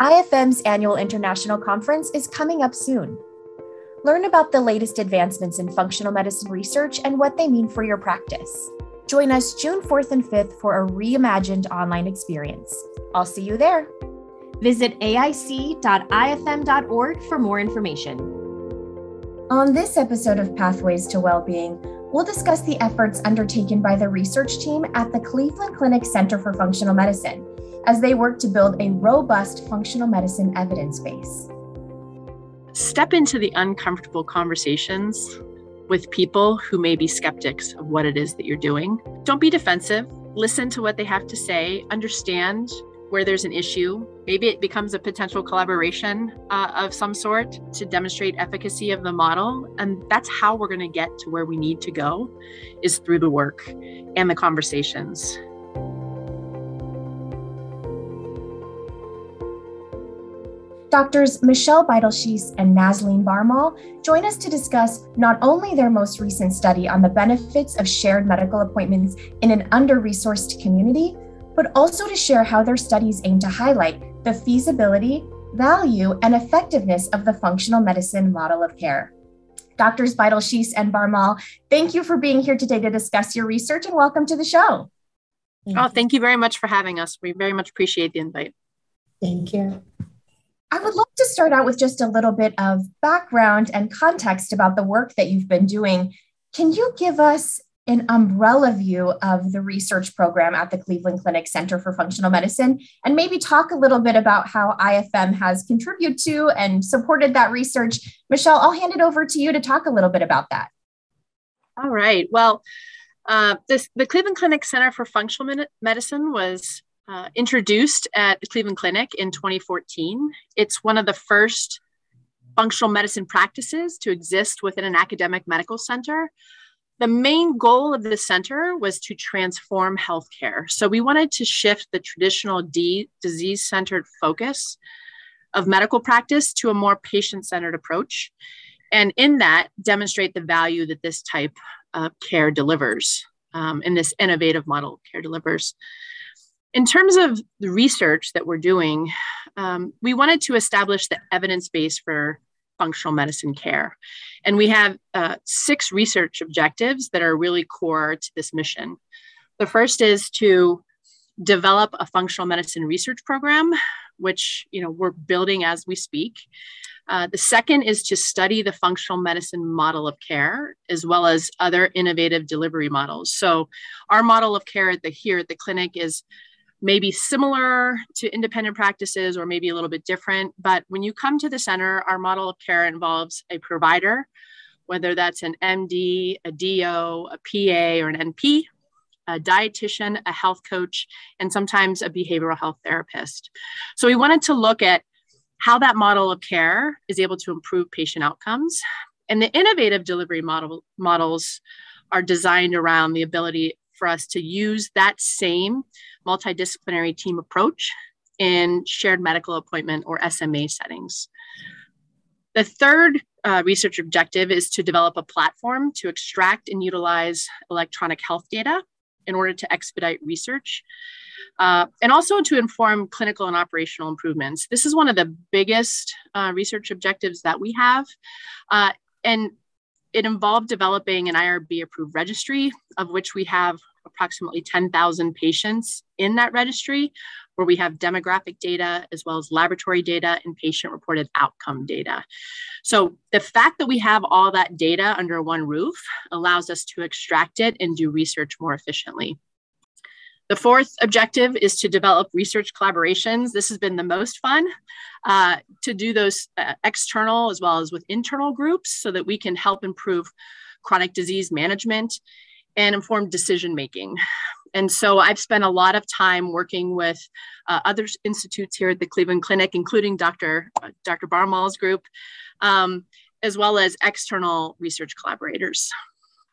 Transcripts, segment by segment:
IFM's annual international conference is coming up soon. Learn about the latest advancements in functional medicine research and what they mean for your practice. Join us June 4th and 5th for a reimagined online experience. I'll see you there. Visit aic.ifm.org for more information. On this episode of Pathways to Wellbeing, we'll discuss the efforts undertaken by the research team at the Cleveland Clinic Center for Functional Medicine as they work to build a robust functional medicine evidence base. Step into the uncomfortable conversations with people who may be skeptics of what it is that you're doing. Don't be defensive. Listen to what they have to say, understand where there's an issue. Maybe it becomes a potential collaboration uh, of some sort to demonstrate efficacy of the model. And that's how we're going to get to where we need to go is through the work and the conversations. Doctors Michelle Beidelschies and Nazleen Bharmal join us to discuss not only their most recent study on the benefits of shared medical appointments in an under resourced community, but also to share how their studies aim to highlight the feasibility, value, and effectiveness of the functional medicine model of care. Doctors Beidelschies and Bharmal, thank you for being here today to discuss your research and welcome to the show. Oh, thank you very much for having us. We very much appreciate the invite. Thank you. I would love to start out with just a little bit of background and context about the work that you've been doing. Can you give us an umbrella view of the research program at the Cleveland Clinic Center for Functional Medicine and maybe talk a little bit about how IFM has contributed to and supported that research. Michelle, I'll hand it over to you to talk a little bit about that. All right. Well, uh, this, the Cleveland Clinic Center for Functional Medicine was uh, introduced at the Cleveland Clinic in 2014. It's one of the first functional medicine practices to exist within an academic medical center the main goal of the center was to transform healthcare. So we wanted to shift the traditional D, disease centered focus of medical practice to a more patient centered approach. And in that, demonstrate the value that this type of care delivers um, and this innovative model care delivers. In terms of the research that we're doing, um, we wanted to establish the evidence base for functional medicine care. And we have uh, six research objectives that are really core to this mission. The first is to develop a functional medicine research program, which you know we're building as we speak. Uh, the second is to study the functional medicine model of care as well as other innovative delivery models. So, our model of care at the here at the clinic is maybe similar to independent practices or maybe a little bit different. But when you come to the center, our model of care involves a provider, whether that's an MD, a DO, a PA, or an NP, a dietitian, a health coach, and sometimes a behavioral health therapist. So we wanted to look at how that model of care is able to improve patient outcomes. And the innovative delivery model, models are designed around the ability for us to use that same multidisciplinary team approach in shared medical appointment or SMA settings. The third uh, research objective is to develop a platform to extract and utilize electronic health data in order to expedite research uh, and also to inform clinical and operational improvements. This is one of the biggest uh, research objectives that we have. Uh, and it involved developing an IRB approved registry, of which we have approximately 10,000 patients in that registry, where we have demographic data as well as laboratory data and patient reported outcome data. So, the fact that we have all that data under one roof allows us to extract it and do research more efficiently. The fourth objective is to develop research collaborations. This has been the most fun uh, to do those uh, external as well as with internal groups so that we can help improve chronic disease management and informed decision making. And so I've spent a lot of time working with uh, other institutes here at the Cleveland Clinic, including Dr. Uh, Dr. Bharmal's group, um, as well as external research collaborators.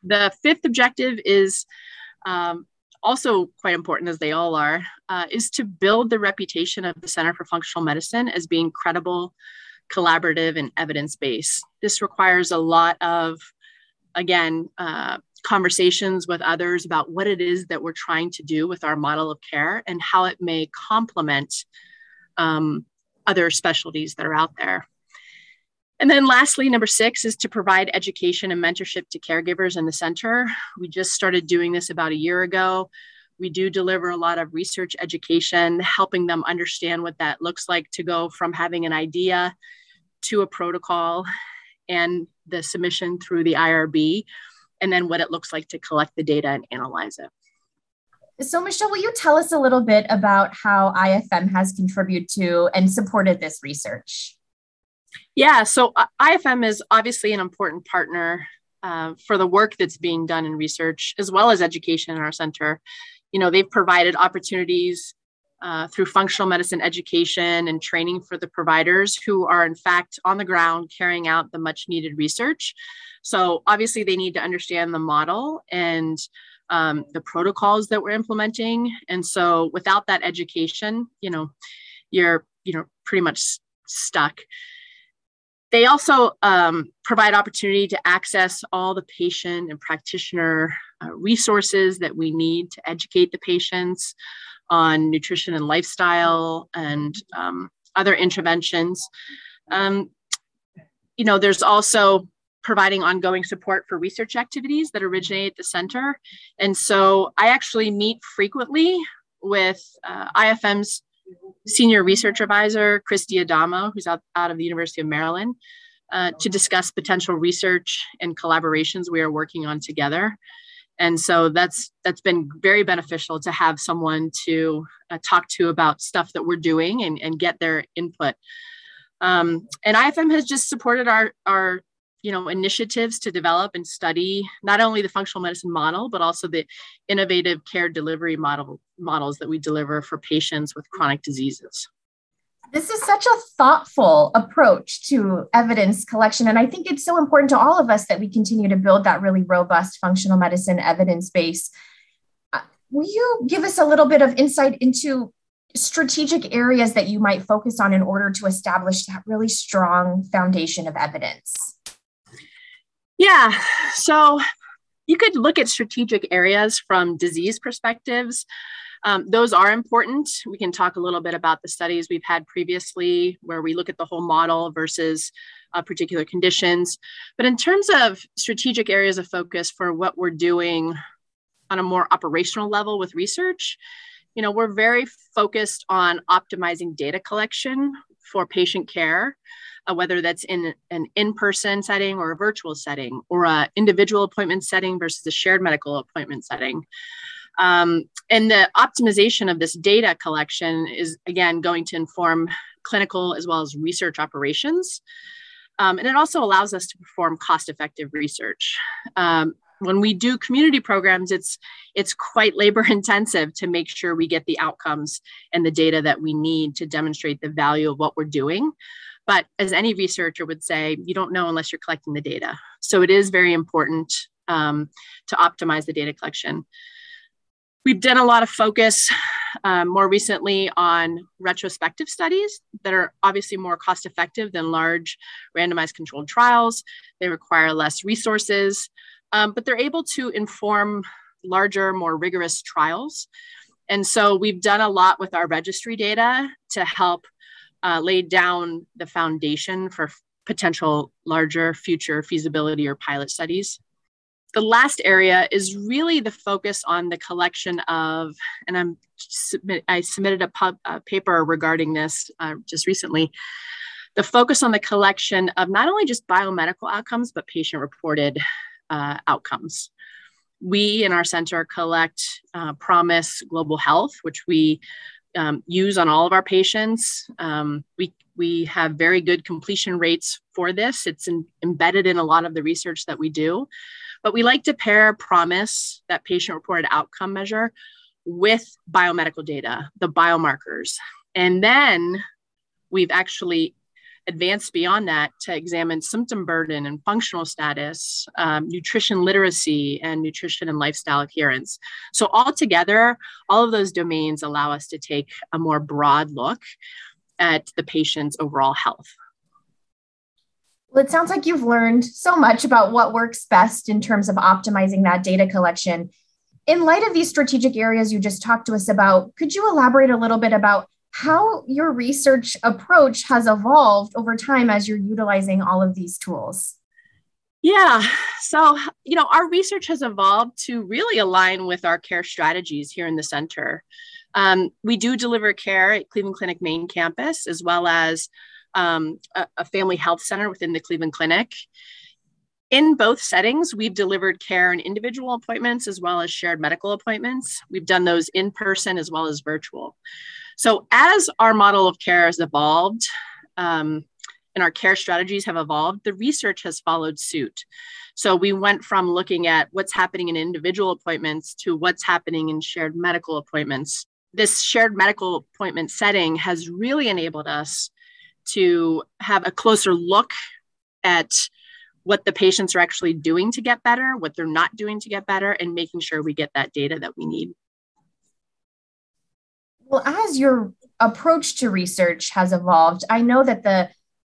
The fifth objective is um, also quite important, as they all are, uh, is to build the reputation of the Center for Functional Medicine as being credible, collaborative, and evidence based. This requires a lot of, again, uh, conversations with others about what it is that we're trying to do with our model of care and how it may complement um, other specialties that are out there. And then lastly, number six is to provide education and mentorship to caregivers in the center. We just started doing this about a year ago. We do deliver a lot of research education, helping them understand what that looks like to go from having an idea to a protocol and the submission through the IRB, and then what it looks like to collect the data and analyze it. So, Michelle, will you tell us a little bit about how IFM has contributed to and supported this research? Yeah, so uh, IFM is obviously an important partner uh, for the work that's being done in research as well as education in our center. You know, they've provided opportunities uh, through functional medicine education and training for the providers who are, in fact, on the ground carrying out the much needed research. So, obviously, they need to understand the model and um, the protocols that we're implementing. And so, without that education, you know, you're, you know, pretty much stuck. They also um, provide opportunity to access all the patient and practitioner uh, resources that we need to educate the patients on nutrition and lifestyle and um, other interventions. Um, you know, there's also providing ongoing support for research activities that originate at the center. And so I actually meet frequently with uh, IFM's senior research advisor, Christy Adamo, who's out, out of the University of Maryland, uh, to discuss potential research and collaborations we are working on together. And so that's that's been very beneficial to have someone to uh, talk to about stuff that we're doing and, and get their input. Um, and IFM has just supported our our you know initiatives to develop and study not only the functional medicine model but also the innovative care delivery model models that we deliver for patients with chronic diseases. This is such a thoughtful approach to evidence collection and i think it's so important to all of us that we continue to build that really robust functional medicine evidence base. Uh, will you give us a little bit of insight into strategic areas that you might focus on in order to establish that really strong foundation of evidence yeah. So you could look at strategic areas from disease perspectives. Um, those are important. We can talk a little bit about the studies we've had previously where we look at the whole model versus uh, particular conditions. But in terms of strategic areas of focus for what we're doing on a more operational level with research, you know, we're very focused on optimizing data collection for patient care uh, whether that's in an in-person setting or a virtual setting or a individual appointment setting versus a shared medical appointment setting. Um, and the optimization of this data collection is again going to inform clinical as well as research operations. Um, and it also allows us to perform cost-effective research. Um, when we do community programs, it's it's quite labor intensive to make sure we get the outcomes and the data that we need to demonstrate the value of what we're doing. But as any researcher would say, you don't know unless you're collecting the data. So it is very important um, to optimize the data collection. We've done a lot of focus um, more recently on retrospective studies that are obviously more cost effective than large randomized controlled trials. They require less resources, um, but they're able to inform larger, more rigorous trials. And so we've done a lot with our registry data to help uh, laid down the foundation for potential larger future feasibility or pilot studies. The last area is really the focus on the collection of, and I'm I submitted a, pub, a paper regarding this uh, just recently. The focus on the collection of not only just biomedical outcomes but patient reported uh, outcomes. We in our center collect uh, PROMIS Global Health, which we um, use on all of our patients. Um, we, we have very good completion rates for this. It's in, embedded in a lot of the research that we do. But we like to pair PROMIS, that patient reported outcome measure, with biomedical data, the biomarkers. And then we've actually advanced beyond that to examine symptom burden and functional status, um, nutrition literacy, and nutrition and lifestyle adherence. So, altogether, all of those domains allow us to take a more broad look at the patient's overall health. Well, it sounds like you've learned so much about what works best in terms of optimizing that data collection. In light of these strategic areas you just talked to us about, could you elaborate a little bit about how your research approach has evolved over time as you're utilizing all of these tools. Yeah. So, you know, our research has evolved to really align with our care strategies here in the center. Um, we do deliver care at Cleveland Clinic main campus, as well as um, a, a family health center within the Cleveland Clinic. In both settings, we've delivered care in individual appointments as well as shared medical appointments. We've done those in person as well as virtual. So, as our model of care has evolved um, and our care strategies have evolved, the research has followed suit. So, we went from looking at what's happening in individual appointments to what's happening in shared medical appointments. This shared medical appointment setting has really enabled us to have a closer look at what the patients are actually doing to get better, what they're not doing to get better, and making sure we get that data that we need. Well, as your approach to research has evolved, I know that the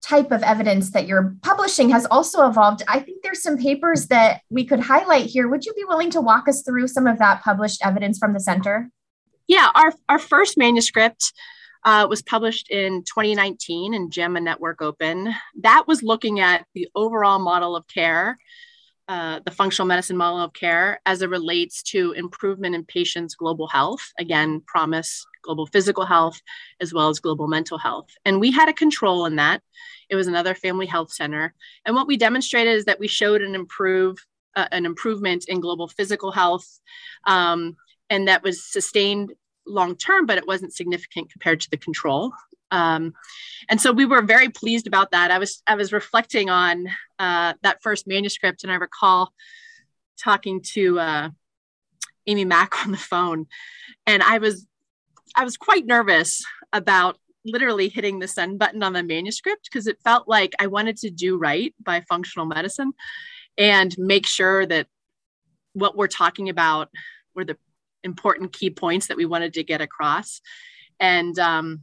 type of evidence that you're publishing has also evolved. I think there's some papers that we could highlight here. Would you be willing to walk us through some of that published evidence from the center? Yeah, our, our first manuscript uh, was published in 2019 in JAMA Network Open. That was looking at the overall model of care, uh, the functional medicine model of care, as it relates to improvement in patients' global health. Again, PROMIS global physical health as well as global mental health. And we had a control in that. It was another family health center. And what we demonstrated is that we showed an improve uh, an improvement in global physical health. Um, and that was sustained long term, but it wasn't significant compared to the control. Um, and so we were very pleased about that. I was I was reflecting on uh, that first manuscript, and I recall talking to uh, Amy Mack on the phone, and I was I was quite nervous about literally hitting the send button on the manuscript because it felt like I wanted to do right by functional medicine and make sure that what we're talking about were the important key points that we wanted to get across. And um,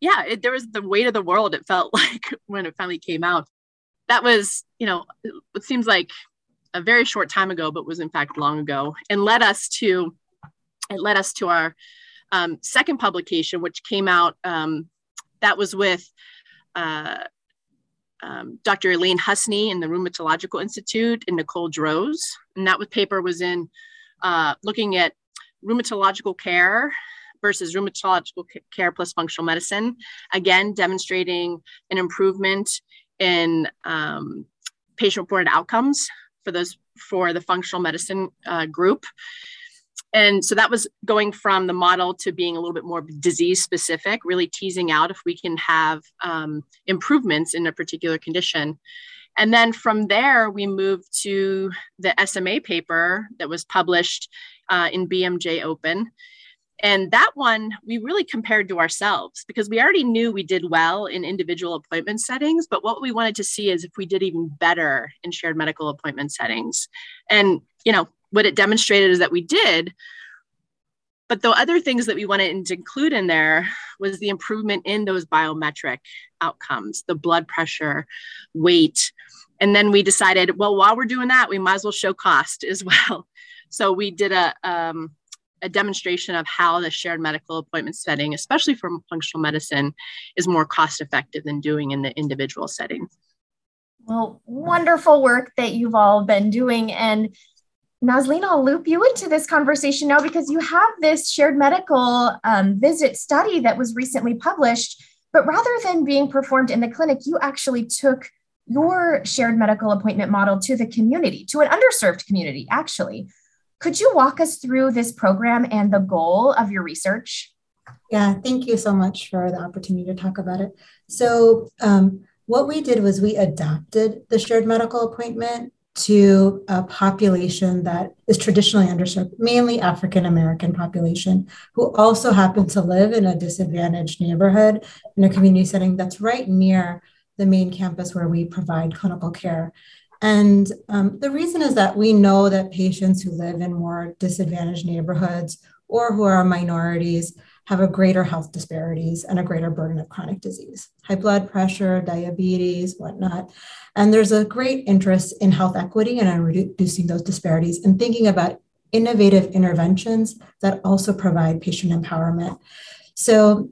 yeah, it, there was the weight of the world, it felt like when it finally came out. That was, you know, it seems like a very short time ago, but was in fact long ago, and led us to it led us to our um, second publication, which came out. Um, that was with uh, um, Dr. Elaine Husni in the Rheumatological Institute and Nicole Droz. And that paper was in uh, looking at rheumatological care versus rheumatological care plus functional medicine. Again, demonstrating an improvement in um, patient reported outcomes for those for the functional medicine uh, group. And so that was going from the model to being a little bit more disease specific, really teasing out if we can have um, improvements in a particular condition. And then from there, we moved to the SMA paper that was published uh, in BMJ Open. And that one we really compared to ourselves because we already knew we did well in individual appointment settings. But what we wanted to see is if we did even better in shared medical appointment settings. And, you know, what it demonstrated is that we did. But the other things that we wanted to include in there was the improvement in those biometric outcomes, the blood pressure, weight. And then we decided, well, while we're doing that, we might as well show cost as well. So we did a, um, a demonstration of how the shared medical appointment setting, especially for functional medicine, is more cost effective than doing in the individual setting. Well, wonderful work that you've all been doing. And Nazleen, I'll loop you into this conversation now because you have this shared medical um, visit study that was recently published. But rather than being performed in the clinic, you actually took your shared medical appointment model to the community, to an underserved community, actually. Could you walk us through this program and the goal of your research? Yeah, thank you so much for the opportunity to talk about it. So, um, what we did was we adapted the shared medical appointment to a population that is traditionally underserved, mainly African American population, who also happen to live in a disadvantaged neighborhood in a community setting that's right near the main campus where we provide clinical care. And um, the reason is that we know that patients who live in more disadvantaged neighborhoods or who are minorities have a greater health disparities and a greater burden of chronic disease, high blood pressure, diabetes, whatnot. And there's a great interest in health equity and in reducing those disparities and thinking about innovative interventions that also provide patient empowerment. So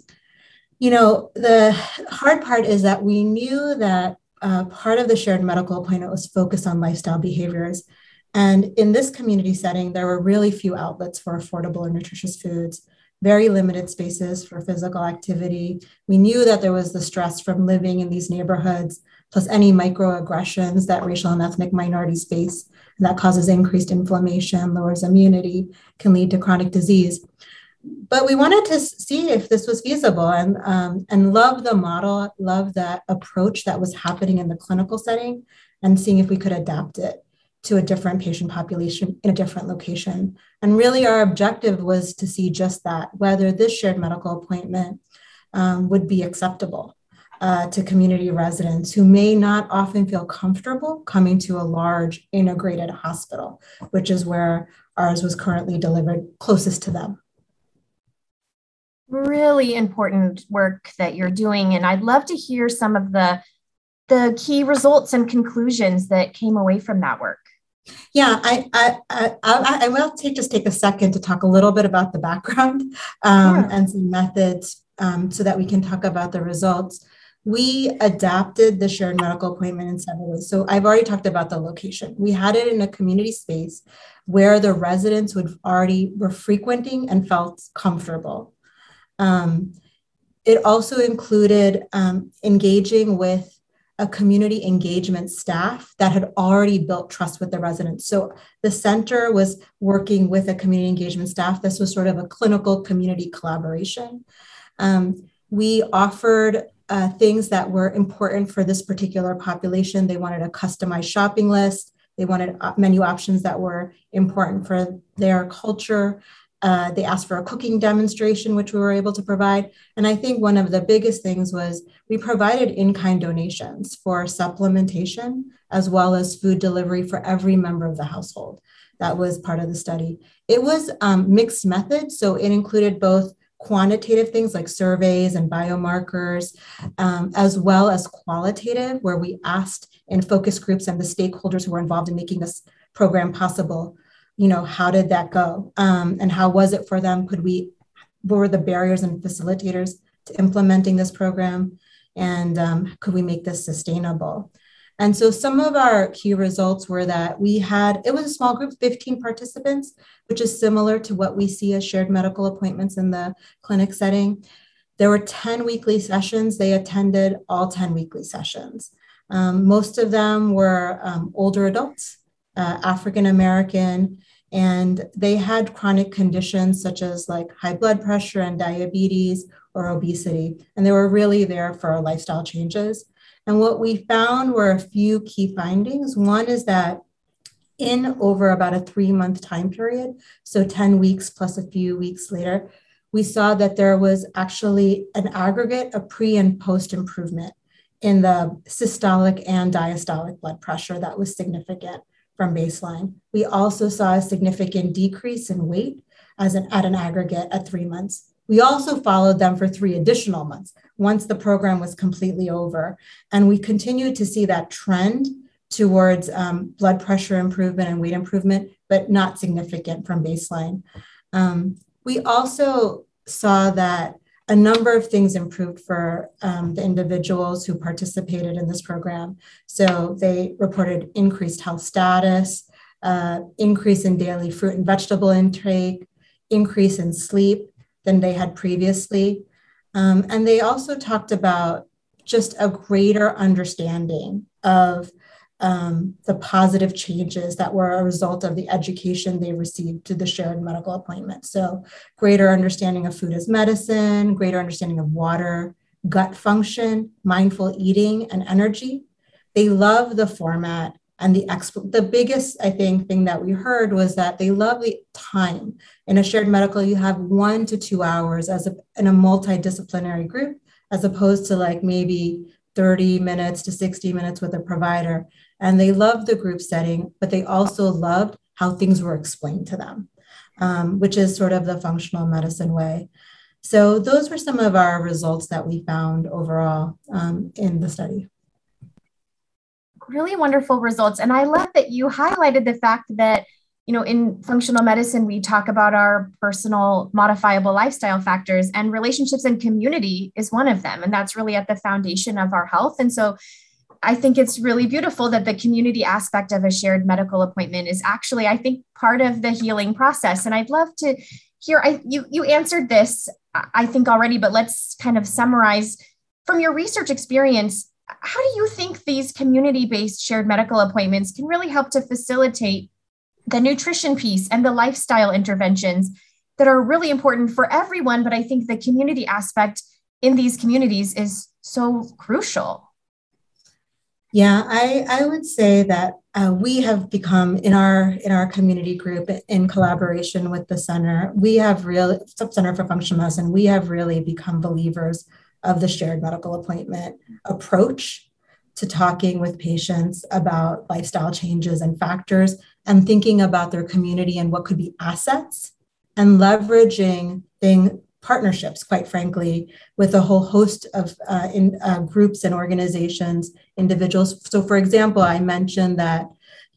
You know, the hard part is that we knew that uh, part of the shared medical appointment was focused on lifestyle behaviors. And in this community setting, there were really few outlets for affordable and nutritious foods, very limited spaces for physical activity. We knew that there was the stress from living in these neighborhoods, plus any microaggressions that racial and ethnic minorities face. And that causes increased inflammation, lowers immunity, can lead to chronic disease but we wanted to see if this was feasible and um, and love the model, love that approach that was happening in the clinical setting, and seeing if we could adapt it to a different patient population in a different location. And really, our objective was to see just that whether this shared medical appointment um, would be acceptable uh, to community residents who may not often feel comfortable coming to a large integrated hospital, which is where ours was currently delivered closest to them really important work that you're doing and i'd love to hear some of the the key results and conclusions that came away from that work yeah i i i, I will take just take a second to talk a little bit about the background um, yeah. and some methods um, so that we can talk about the results we adapted the shared medical appointment in several ways. So I've already talked about the location. We had it in a community space where the residents would already were frequenting and felt comfortable. Um, it also included um, engaging with a community engagement staff that had already built trust with the residents. So the center was working with a community engagement staff. This was sort of a clinical community collaboration. Um, we offered uh, things that were important for this particular population. They wanted a customized shopping list. They wanted uh, menu options that were important for their culture. Uh, they asked for a cooking demonstration, which we were able to provide. And I think one of the biggest things was we provided in kind donations for supplementation as well as food delivery for every member of the household. That was part of the study. It was um, mixed methods, so it included both quantitative things like surveys and biomarkers, um, as well as qualitative, where we asked in focus groups and the stakeholders who were involved in making this program possible you know, how did that go? Um, and how was it for them? Could we, what were the barriers and facilitators to implementing this program? And um, could we make this sustainable? And so some of our key results were that we had, it was a small group, 15 participants, which is similar to what we see as shared medical appointments in the clinic setting. There were 10 weekly sessions. They attended all 10 weekly sessions. Um, most of them were um, older adults, uh, African American, and they had chronic conditions such as like high blood pressure and diabetes or obesity. And they were really there for lifestyle changes. And what we found were a few key findings. One is that in over about a three month time period, so 10 weeks plus a few weeks later, we saw that there was actually an aggregate of pre and post improvement in the systolic and diastolic blood pressure that was significant from baseline. We also saw a significant decrease in weight as an, at an aggregate at three months. We also followed them for three additional months once the program was completely over. And we continued to see that trend towards um, blood pressure improvement and weight improvement, but not significant from baseline. Um, we also saw that a number of things improved for um, the individuals who participated in this program. So they reported increased health status, uh, increase in daily fruit and vegetable intake, increase in sleep than they had previously. Um, and they also talked about just a greater understanding of um, the positive changes that were a result of the education they received to the shared medical appointment. So, greater understanding of food as medicine, greater understanding of water, gut function, mindful eating, and energy. They love the format and the exp- the biggest I think thing that we heard was that they love the time. In a shared medical, you have one to two hours as a, in a multidisciplinary group, as opposed to like maybe 30 minutes to 60 minutes with a provider. And they loved the group setting, but they also loved how things were explained to them, um, which is sort of the functional medicine way. So those were some of our results that we found overall um, in the study. Really wonderful results. And I love that you highlighted the fact that you know, in functional medicine, we talk about our personal modifiable lifestyle factors, and relationships and community is one of them. And that's really at the foundation of our health. And so I think it's really beautiful that the community aspect of a shared medical appointment is actually, I think, part of the healing process. And I'd love to hear, I, you, you answered this, I think, already, but let's kind of summarize from your research experience. How do you think these community based shared medical appointments can really help to facilitate the nutrition piece and the lifestyle interventions that are really important for everyone. But I think the community aspect in these communities is so crucial. Yeah, I, I would say that uh, we have become in our in our community group in collaboration with the center. We have really sub Center for Functional Medicine. We have really become believers of the shared medical appointment approach to talking with patients about lifestyle changes and factors and thinking about their community and what could be assets and leveraging thing, partnerships, quite frankly, with a whole host of uh, in, uh, groups and organizations, individuals. So, for example, I mentioned that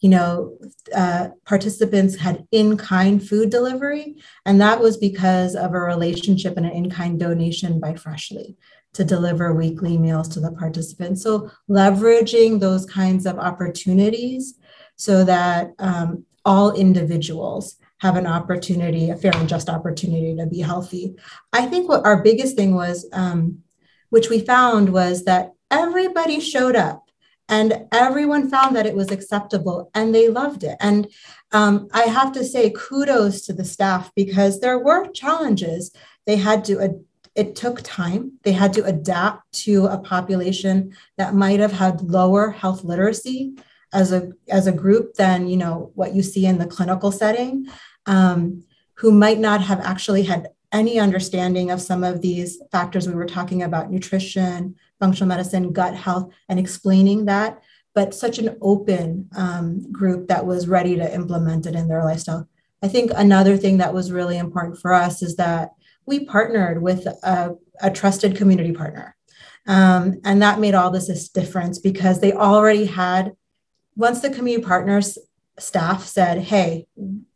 you know, uh, participants had in-kind food delivery, and that was because of a relationship and an in-kind donation by Freshly to deliver weekly meals to the participants. So leveraging those kinds of opportunities so that um, all individuals have an opportunity, a fair and just opportunity to be healthy. I think what our biggest thing was, um, which we found was that everybody showed up and everyone found that it was acceptable and they loved it. And um, I have to say kudos to the staff because there were challenges. They had to, it took time. They had to adapt to a population that might have had lower health literacy as a as a group than you know what you see in the clinical setting um, who might not have actually had any understanding of some of these factors we were talking about nutrition functional medicine gut health and explaining that but such an open um, group that was ready to implement it in their lifestyle. I think another thing that was really important for us is that we partnered with a, a trusted community partner. Um, and that made all this difference because they already had once the community partners staff said, Hey,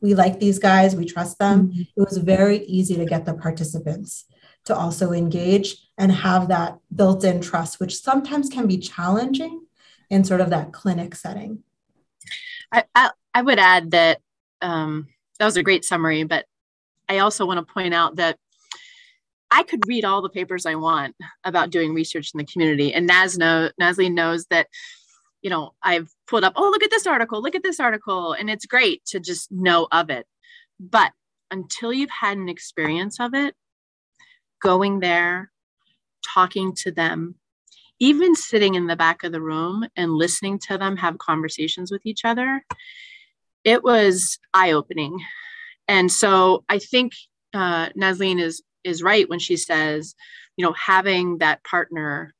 we like these guys, we trust them, mm-hmm. it was very easy to get the participants to also engage and have that built in trust, which sometimes can be challenging in sort of that clinic setting. I, I, I would add that um, that was a great summary, but I also want to point out that I could read all the papers I want about doing research in the community. And Naz know, Nazleen knows that you know, I've pulled up, oh, look at this article, look at this article. And it's great to just know of it. But until you've had an experience of it, going there, talking to them, even sitting in the back of the room and listening to them have conversations with each other, it was eye opening. And so I think uh, is is right when she says, you know, having that partner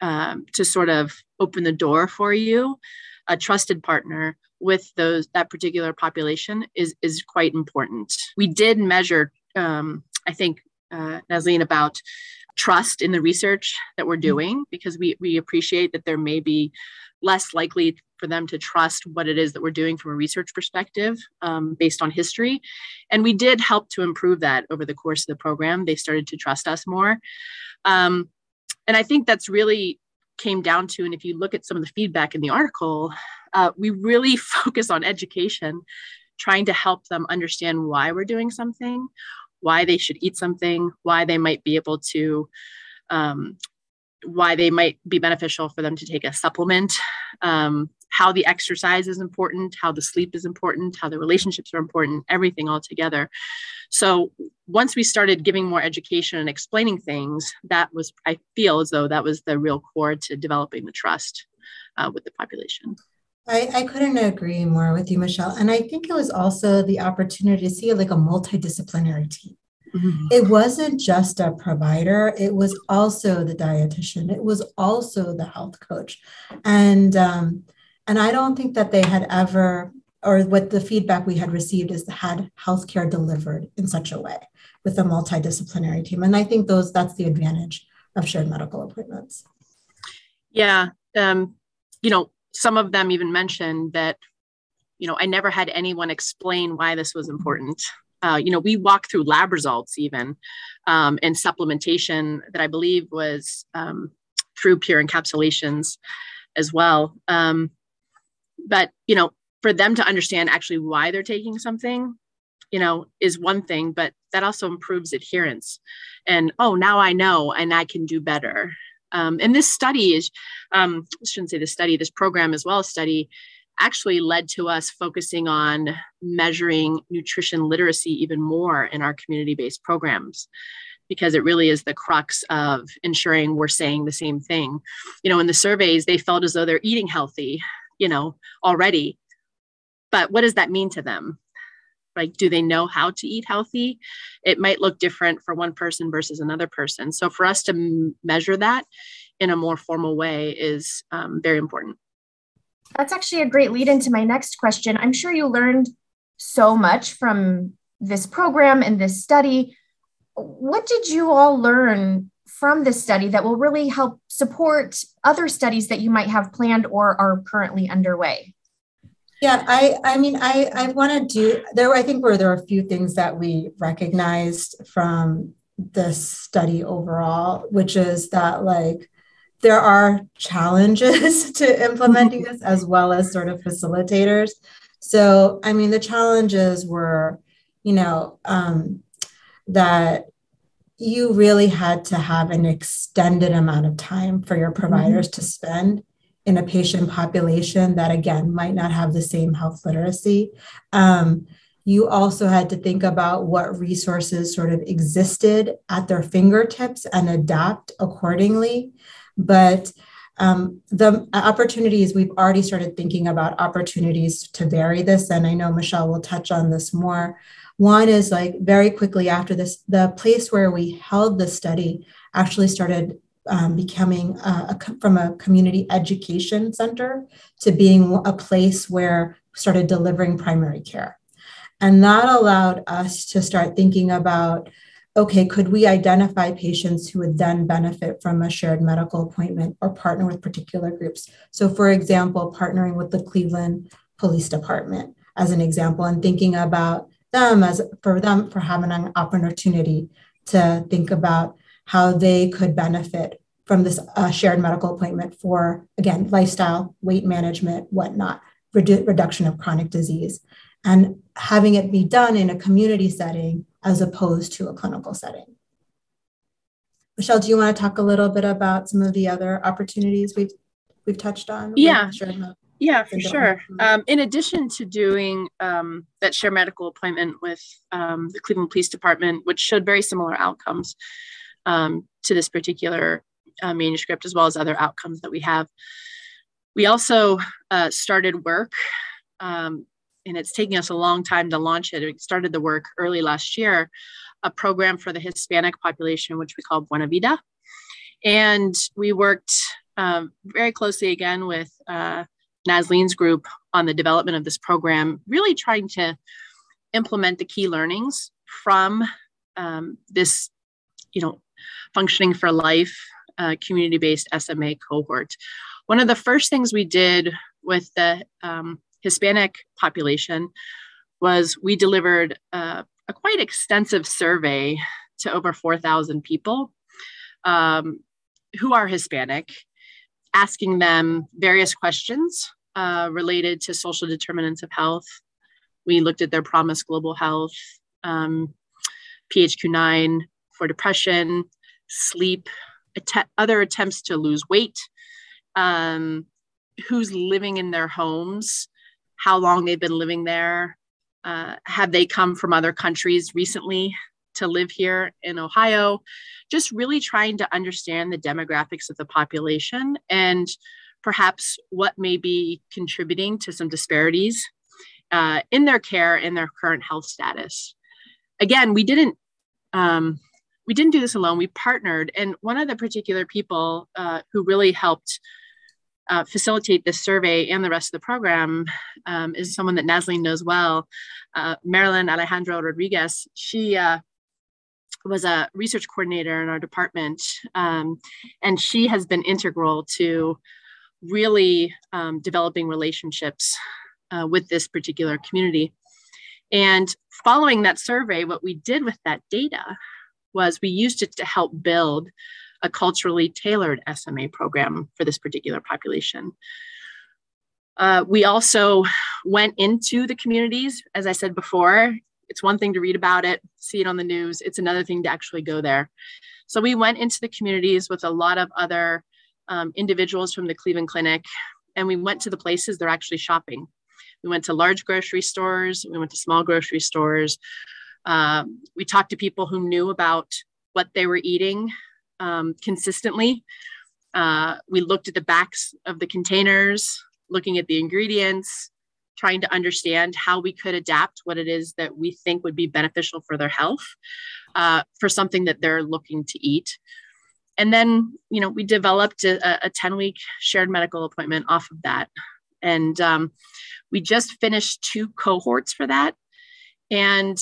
um, to sort of open the door for you a trusted partner with those that particular population is is quite important we did measure um, i think uh, Nazleen, about trust in the research that we're mm-hmm. doing because we, we appreciate that there may be less likely for them to trust what it is that we're doing from a research perspective um, based on history. And we did help to improve that over the course of the program. They started to trust us more. Um, and I think that's really came down to, and if you look at some of the feedback in the article, uh, we really focus on education, trying to help them understand why we're doing something, why they should eat something, why they might be able to, um, why they might be beneficial for them to take a supplement, um, how the exercise is important, how the sleep is important, how the relationships are important, everything all together. So once we started giving more education and explaining things, that was, I feel as though that was the real core to developing the trust uh, with the population. I, I couldn't agree more with you, Michelle. And I think it was also the opportunity to see like a multidisciplinary team. Mm-hmm. It wasn't just a provider, it was also the dietitian, it was also the health coach. And um, and I don't think that they had ever, or what the feedback we had received is had healthcare delivered in such a way with a multidisciplinary team. And I think those that's the advantage of shared medical appointments. Yeah. Um, you know, some of them even mentioned that you know, I never had anyone explain why this was important. Uh, you know, we walk through lab results even um, and supplementation that I believe was um, through pure encapsulations as well. Um, but, you know, for them to understand actually why they're taking something, you know, is one thing, but that also improves adherence. And, oh, now I know and I can do better. Um, and this study is, um, I shouldn't say the study, this program as well, study actually led to us focusing on measuring nutrition literacy even more in our community based programs because it really is the crux of ensuring we're saying the same thing. You know, in the surveys, they felt as though they're eating healthy, you know, already. But what does that mean to them? Like, do they know how to eat healthy? It might look different for one person versus another person. So, for us to m- measure that in a more formal way is um, very important. That's actually a great lead into my next question. I'm sure you learned so much from this program and this study. What did you all learn from this study that will really help support other studies that you might have planned or are currently underway? Yeah, I I mean I I want to do there I think where there are a few things that we recognized from this study overall, which is that like there are challenges to implementing this as well as sort of facilitators. So, I mean, the challenges were, you know, um, that you really had to have an extended amount of time for your providers mm-hmm. to spend in a patient population that, again, might not have the same health literacy. Um, you also had to think about what resources sort of existed at their fingertips and adapt accordingly. But um, the opportunities, we've already started thinking about opportunities to vary this. And I know Michelle will touch on this more. One is like very quickly after this, the place where we held the study actually started um, becoming a, a, from a community education center to being a place where started delivering primary care. And that allowed us to start thinking about okay, could we identify patients who would then benefit from a shared medical appointment or partner with particular groups? So, for example, partnering with the Cleveland Police Department as an example, and thinking about them as for them for having an opportunity to think about how they could benefit from this uh, shared medical appointment for, again, lifestyle, weight management, whatnot, redu- reduction of chronic disease, and having it be done in a community setting as opposed to a clinical setting. Michelle, do you want to talk a little bit about some of the other opportunities we've we've touched on? Yeah, yeah, for sure. Um, in addition to doing um, that share medical appointment with um, the Cleveland Police Department, which showed very similar outcomes um, to this particular uh, manuscript, as well as other outcomes that we have, we also uh, started work um, and it's taking us a long time to launch it. It started the work early last year, a program for the Hispanic population, which we call Buena Vida. And we worked um, very closely again with uh, Nazleen's group on the development of this program, really trying to implement the key learnings from um, this, you know, functioning for life uh, community-based SMA cohort. One of the first things we did with the um, Hispanic population was we delivered a quite extensive survey to over 4,000 people um, who are Hispanic, asking them various questions uh, related to social determinants of health. We looked at their PROMIS Global Health, um, PHQ9 for depression, sleep, att- other attempts to lose weight, um, who's living in their homes, how long they've been living there. Uh, have they come from other countries recently to live here in Ohio? Just really trying to understand the demographics of the population and perhaps what may be contributing to some disparities uh, in their care and their current health status. Again, we didn't um, we didn't do this alone. We partnered, and one of the particular people uh, who really helped uh, facilitate this survey and the rest of the program um, is someone that Nazleen knows well, uh, Marilyn Alejandro Rodriguez. She uh, was a research coordinator in our department, um, and she has been integral to really um, developing relationships uh, with this particular community. And following that survey, what we did with that data was we used it to help build a culturally tailored SMA program for this particular population. Uh, we also went into the communities, as I said before. It's one thing to read about it, see it on the news. It's another thing to actually go there. So we went into the communities with a lot of other um, individuals from the Cleveland Clinic, and we went to the places they're actually shopping. We went to large grocery stores, we went to small grocery stores. Um, we talked to people who knew about what they were eating um, consistently. Uh, we looked at the backs of the containers, looking at the ingredients, trying to understand how we could adapt what it is that we think would be beneficial for their health uh, for something that they're looking to eat. And then, you know, we developed a, a 10 week shared medical appointment off of that. And um, we just finished two cohorts for that. And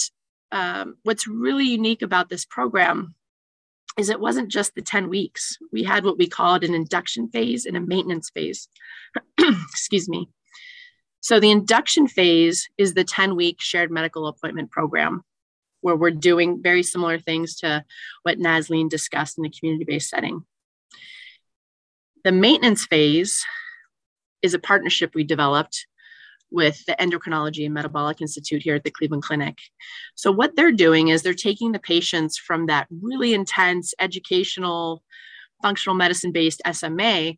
um, what's really unique about this program is it wasn't just the 10 weeks. We had what we called an induction phase and a maintenance phase. Excuse me. So the induction phase is the 10 week shared medical appointment program where we're doing very similar things to what Nazleen discussed in the community based setting. The maintenance phase is a partnership we developed with the Endocrinology and Metabolic Institute here at the Cleveland Clinic. So, what they're doing is they're taking the patients from that really intense educational, functional medicine based SMA,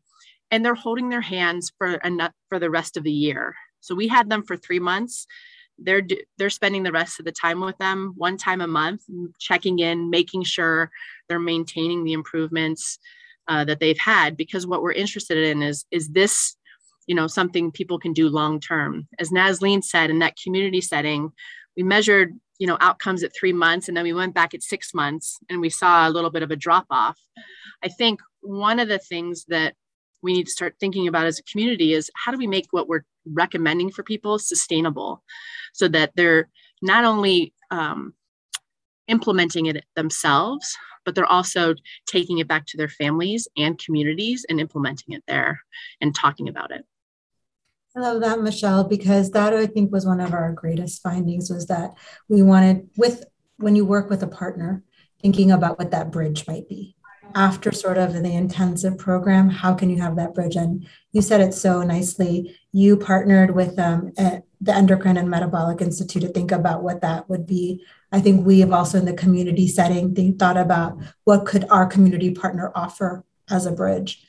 and they're holding their hands for, for the rest of the year. So, we had them for three months. They're, they're spending the rest of the time with them one time a month, checking in, making sure they're maintaining the improvements uh, that they've had. Because what we're interested in is, is this you know something people can do long term as Nazleen said in that community setting we measured you know outcomes at three months and then we went back at six months and we saw a little bit of a drop off i think one of the things that we need to start thinking about as a community is how do we make what we're recommending for people sustainable so that they're not only um, implementing it themselves but they're also taking it back to their families and communities and implementing it there and talking about it I love that, Michelle, because that I think was one of our greatest findings was that we wanted with when you work with a partner, thinking about what that bridge might be. After sort of the intensive program, how can you have that bridge? And you said it so nicely. You partnered with um, the Endocrine and Metabolic Institute to think about what that would be. I think we have also in the community setting think, thought about what could our community partner offer as a bridge.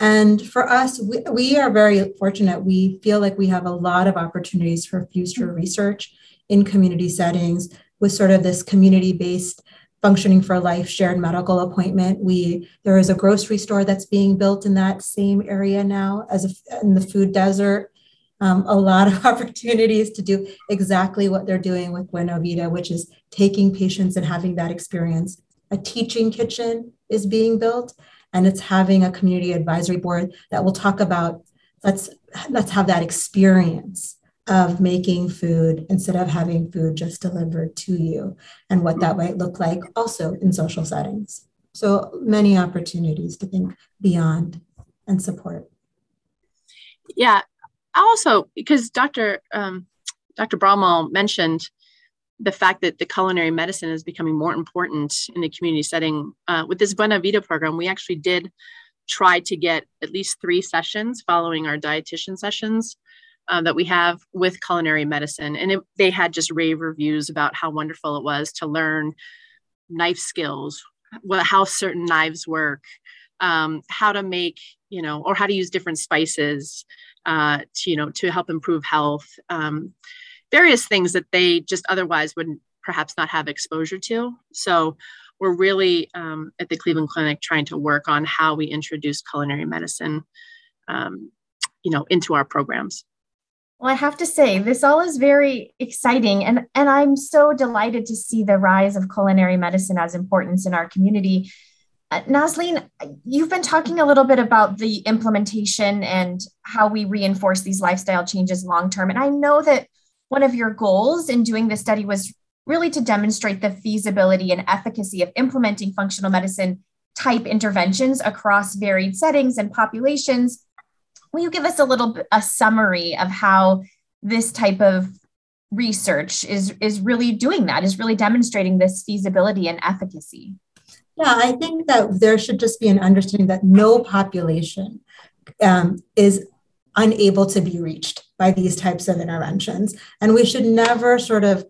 And for us, we, we are very fortunate. We feel like we have a lot of opportunities for future research in community settings with sort of this community based functioning for life shared medical appointment. We there is a grocery store that's being built in that same area now as a, in the food desert. Um, a lot of opportunities to do exactly what they're doing with Buena Vida, which is taking patients and having that experience. A teaching kitchen is being built and it's having a community advisory board that will talk about let's let's have that experience of making food instead of having food just delivered to you and what that might look like also in social settings. So many opportunities to think beyond and support. Yeah. Also because dr um, dr Braunwald mentioned the fact that the culinary medicine is becoming more important in the community setting. Uh, with this Buena Vida program, we actually did try to get at least three sessions following our dietitian sessions uh, that we have with culinary medicine. And it, they had just rave reviews about how wonderful it was to learn knife skills, what, how certain knives work, um, how to make, you know, or how to use different spices uh, to, you know, to help improve health. Um, various things that they just otherwise would perhaps not have exposure to. So we're really um, at the Cleveland Clinic trying to work on how we introduce culinary medicine, um, you know, into our programs. Well, I have to say, this all is very exciting, and and I'm so delighted to see the rise of culinary medicine as importance in our community. Uh, you've been talking a little bit about the implementation and how we reinforce these lifestyle changes long term, and I know that one of your goals in doing this study was really to demonstrate the feasibility and efficacy of implementing functional medicine type interventions across varied settings and populations. Will you give us a little a summary of how this type of research is is really doing that is really demonstrating this feasibility and efficacy? Yeah i think that there should just be an understanding that no population um, is unable to be reached by these types of interventions. And we should never sort of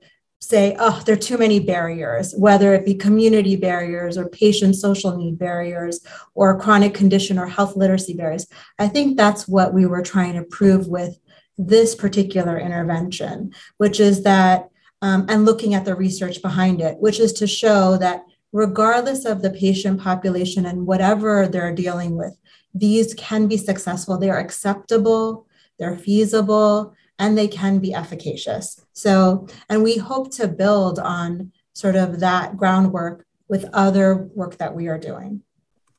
say, oh, there are too many barriers, whether it be community barriers or patient social need barriers or chronic condition or health literacy barriers. I think that's what we were trying to prove with this particular intervention, which is that, um, and looking at the research behind it, which is to show that regardless of the patient population and whatever they're dealing with, these can be successful. They are acceptable, they're feasible, and they can be efficacious. So, and we hope to build on sort of that groundwork with other work that we are doing.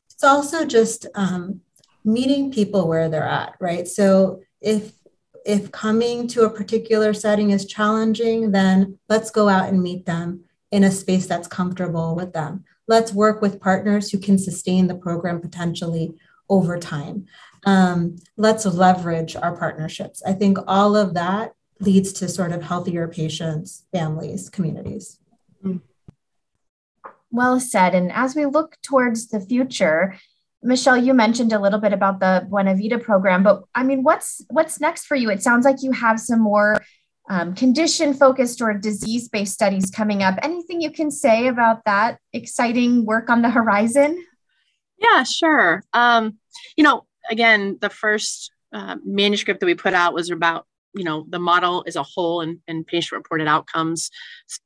It's also just um, meeting people where they're at, right? So if if coming to a particular setting is challenging, then let's go out and meet them in a space that's comfortable with them. Let's work with partners who can sustain the program potentially over time. Um, let's leverage our partnerships. I think all of that leads to sort of healthier patients, families, communities. Well said. And as we look towards the future, Michelle, you mentioned a little bit about the Buena Vida program, but I mean, what's what's next for you? It sounds like you have some more um, condition focused or disease based studies coming up. Anything you can say about that exciting work on the horizon? Yeah, sure. Um, you know, again, the first uh, manuscript that we put out was about you know the model as a whole and, and patient reported outcomes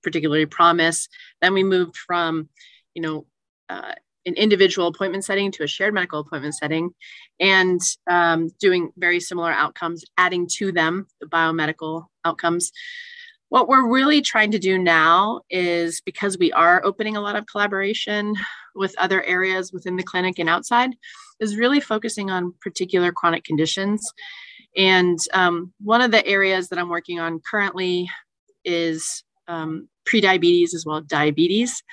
particularly PROMIS. Then we moved from you know uh, an individual appointment setting to a shared medical appointment setting and um, doing very similar outcomes adding to them the biomedical outcomes what we're really trying to do now is because we are opening a lot of collaboration with other areas within the clinic and outside is really focusing on particular chronic conditions. And um, one of the areas that i'm working on currently is um, prediabetes as well as diabetes.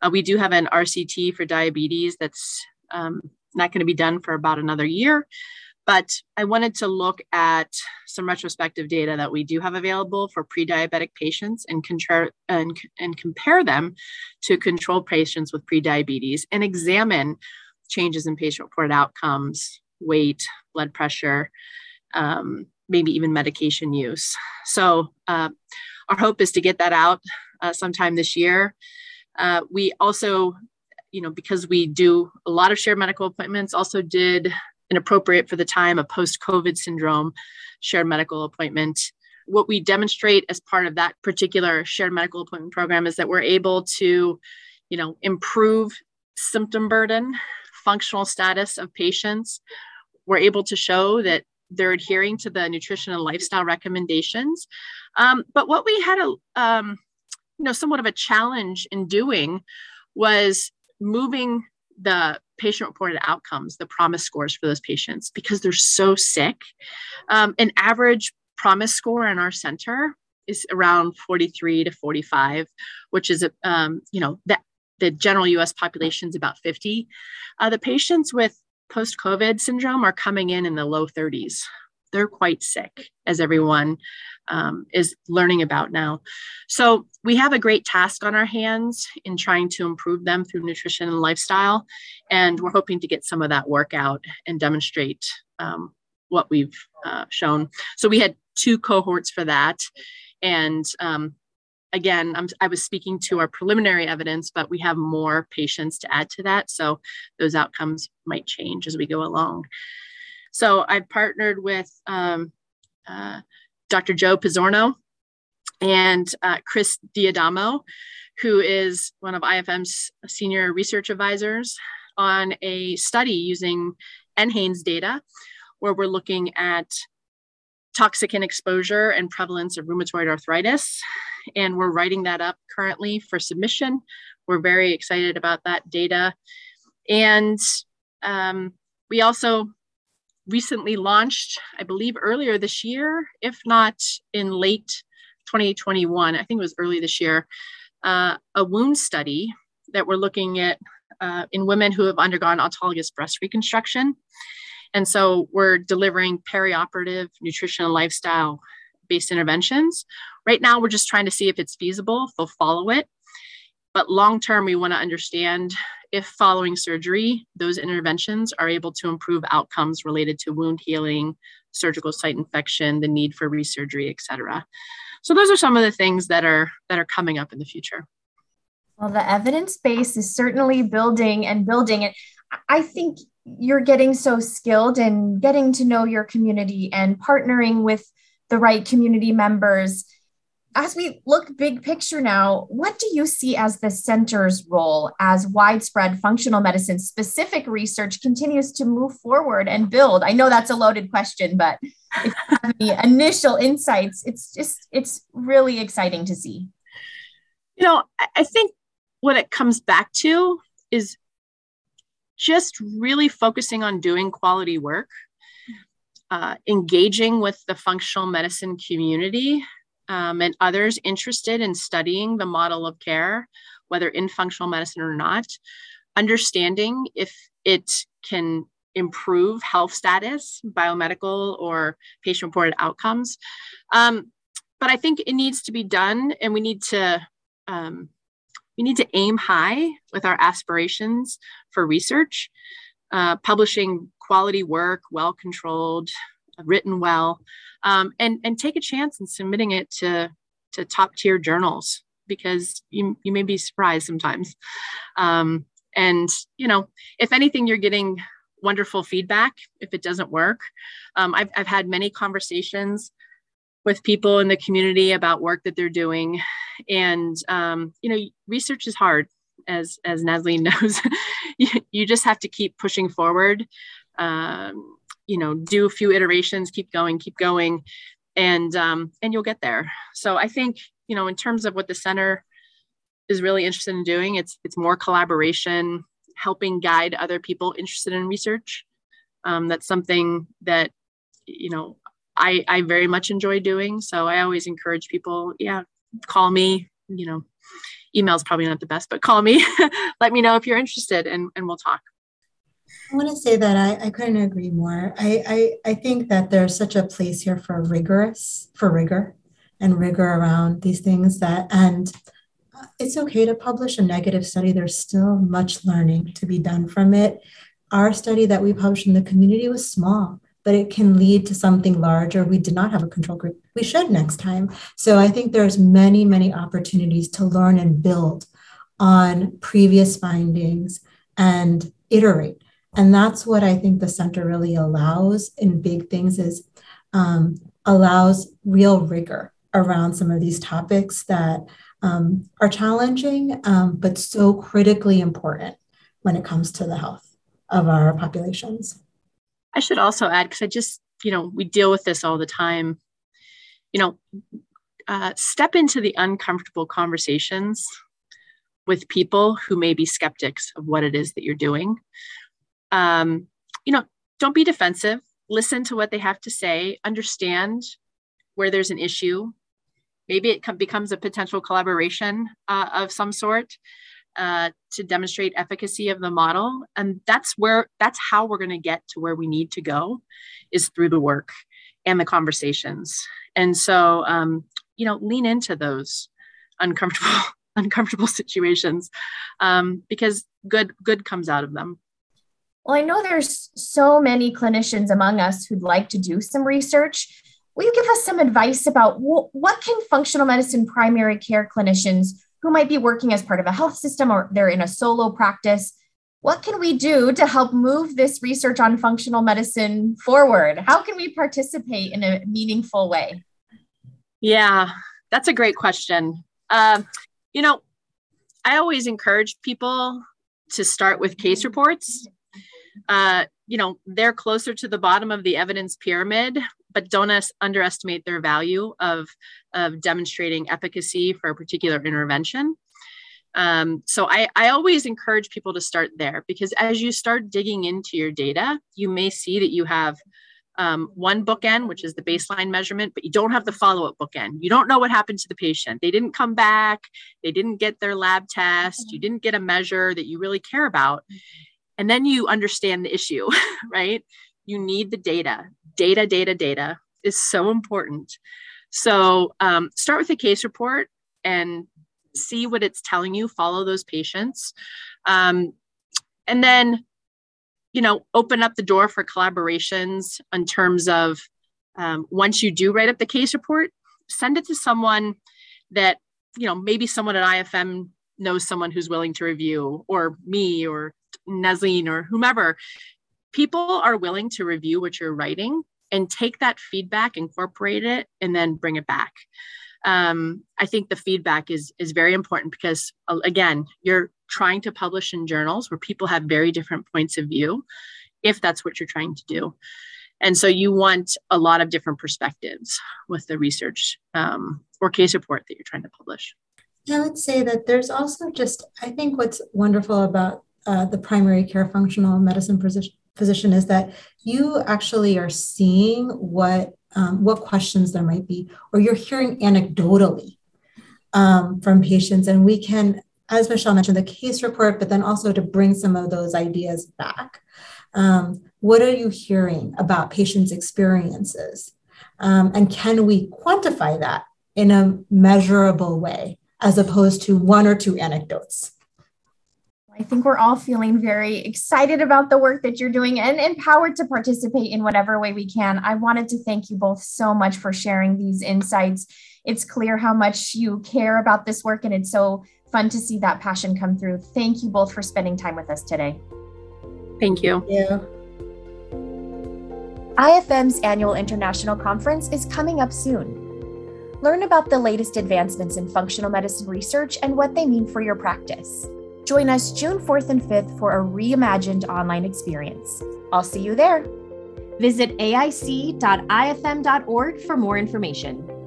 Uh, we do have an rct for diabetes that's um, not going to be done for about another year but I wanted to look at some retrospective data that we do have available for pre-diabetic patients and, contra- and, and compare them to control patients with pre-diabetes and examine changes in patient-reported outcomes, weight, blood pressure, um, maybe even medication use. So uh, our hope is to get that out uh, sometime this year. Uh, we also, you know, because we do a lot of shared medical appointments, also did inappropriate for the time, a post COVID syndrome shared medical appointment. What we demonstrate as part of that particular shared medical appointment program is that we're able to, you know, improve symptom burden, functional status of patients. We're able to show that they're adhering to the nutrition and lifestyle recommendations. Um, but what we had a, um, you know, somewhat of a challenge in doing was moving the patient reported outcomes, the PROMIS scores for those patients, because they're so sick. Um, an average PROMIS score in our center is around 43 to 45, which is, um, you know, that the general US population is about 50. Uh, the patients with post COVID syndrome are coming in in the low 30s they're quite sick, as everyone um, is learning about now. So we have a great task on our hands in trying to improve them through nutrition and lifestyle. And we're hoping to get some of that work out and demonstrate um, what we've uh, shown. So we had two cohorts for that. And um, again, I'm, i was speaking to our preliminary evidence, but we have more patients to add to that. So those outcomes might change as we go along. So I've partnered with um, uh, Dr. Joe Pizzorno and uh, Chris D'Adamo, who is one of IFM's senior research advisors on a study using NHANES data, where we're looking at toxicant exposure and prevalence of rheumatoid arthritis. And we're writing that up currently for submission. We're very excited about that data. And um, we also recently launched, I believe, earlier this year, if not in late 2021, I think it was early this year, uh, a wound study that we're looking at uh, in women who have undergone autologous breast reconstruction. And so we're delivering perioperative nutrition and lifestyle based interventions. Right now, we're just trying to see if it's feasible, if they'll follow it. But long term, we want to understand if following surgery, those interventions are able to improve outcomes related to wound healing, surgical site infection, the need for resurgery, et cetera. So those are some of the things that are that are coming up in the future. Well, the evidence base is certainly building and building. And I think you're getting so skilled in getting to know your community and partnering with the right community members. As we look big picture now, what do you see as the center's role as widespread functional medicine specific research continues to move forward and build? I know that's a loaded question, but if you have any initial insights, it's just, it's really exciting to see. You know, I think what it comes back to is just really focusing on doing quality work, uh, engaging with the functional medicine community um, and others interested in studying the model of care, whether in functional medicine or not, understanding if it can improve health status, biomedical or patient reported outcomes. Um, but I think it needs to be done, and we need to um, we need to aim high with our aspirations for research, uh, publishing quality work, well controlled, written well, um, and, and take a chance in submitting it to, to top tier journals because you, you may be surprised sometimes. Um, and, you know, if anything, you're getting wonderful feedback if it doesn't work. Um, I've, I've had many conversations with people in the community about work that they're doing and um, you know research is hard as as Nazleen knows you, you, just have to keep pushing forward um, you know do a few iterations keep going keep going and um, and you'll get there so i think you know in terms of what the center is really interested in doing it's it's more collaboration helping guide other people interested in research um, that's something that you know I, I very much enjoy doing. So I always encourage people, yeah, call me, you know, email is probably not the best, but call me, let me know if you're interested and, and we'll talk. I want to say that I, I couldn't agree more. I, I, I think that there's such a place here for rigorous, for rigor and rigor around these things that, and uh, it's okay to publish a negative study. There's still much learning to be done from it. Our study that we published in the community was small but it can lead to something larger. We did not have a control group. We should next time. So I think there's many, many opportunities to learn and build on previous findings and iterate. And that's what I think the center really allows in big things is um, allows real rigor around some of these topics that um, are challenging, um, but so critically important when it comes to the health of our populations. I should also add, because I just, you know, we deal with this all the time, you know, uh, step into the uncomfortable conversations with people who may be skeptics of what it is that you're doing. Um, you know, don't be defensive. Listen to what they have to say. Understand where there's an issue. Maybe it com- becomes a potential collaboration uh, of some sort uh, to demonstrate efficacy of the model and that's where that's how we're going to get to where we need to go is through the work and the conversations and so um, you know lean into those uncomfortable uncomfortable situations um, because good good comes out of them well i know there's so many clinicians among us who'd like to do some research will you give us some advice about wh- what can functional medicine primary care clinicians who might be working as part of a health system or they're in a solo practice. What can we do to help move this research on functional medicine forward? How can we participate in a meaningful way? Yeah, that's a great question. Uh, you know, I always encourage people to start with case reports. Uh, you know, they're closer to the bottom of the evidence pyramid but don't underestimate their value of, of demonstrating efficacy for a particular intervention. Um, so I, I always encourage people to start there because as you start digging into your data, you may see that you have um, one bookend, which is the baseline measurement, but you don't have the follow up bookend. You don't know what happened to the patient. They didn't come back, they didn't get their lab test, you didn't get a measure that you really care about. And then you understand the issue, right? You need the data data, data, data is so important. So um, start with a case report and see what it's telling you, follow those patients. Um, and then, you know, open up the door for collaborations in terms of um, once you do write up the case report, send it to someone that, you know, maybe someone at IFM knows someone who's willing to review, or me, or Nazleen, or whomever. People are willing to review what you're writing and take that feedback, incorporate it, and then bring it back. Um, I think the feedback is is very important because uh, again, you're trying to publish in journals where people have very different points of view, if that's what you're trying to do. And so you want a lot of different perspectives with the research um, or case report that you're trying to publish. I would say that there's also just, I think what's wonderful about uh, the primary care functional medicine position, physician is that you actually are seeing what um, what questions there might be, or you're hearing anecdotally um, from patients, and we can, as Michelle mentioned, the case report, but then also to bring some of those ideas back. Um, what are you hearing about patients' experiences, um, and can we quantify that in a measurable way, as opposed to one or two anecdotes? I think we're all feeling very excited about the work that you're doing and empowered to participate in whatever way we can. I wanted to thank you both so much for sharing these insights. It's clear how much you care about this work, and it's so fun to see that passion come through. Thank you both for spending time with us today. Thank you. Yeah. IFM's annual international conference is coming up soon. Learn about the latest advancements in functional medicine research and what they mean for your practice. Join us June 4th and 5th for a reimagined online experience. I'll see you there. Visit aic.ifm.org for more information.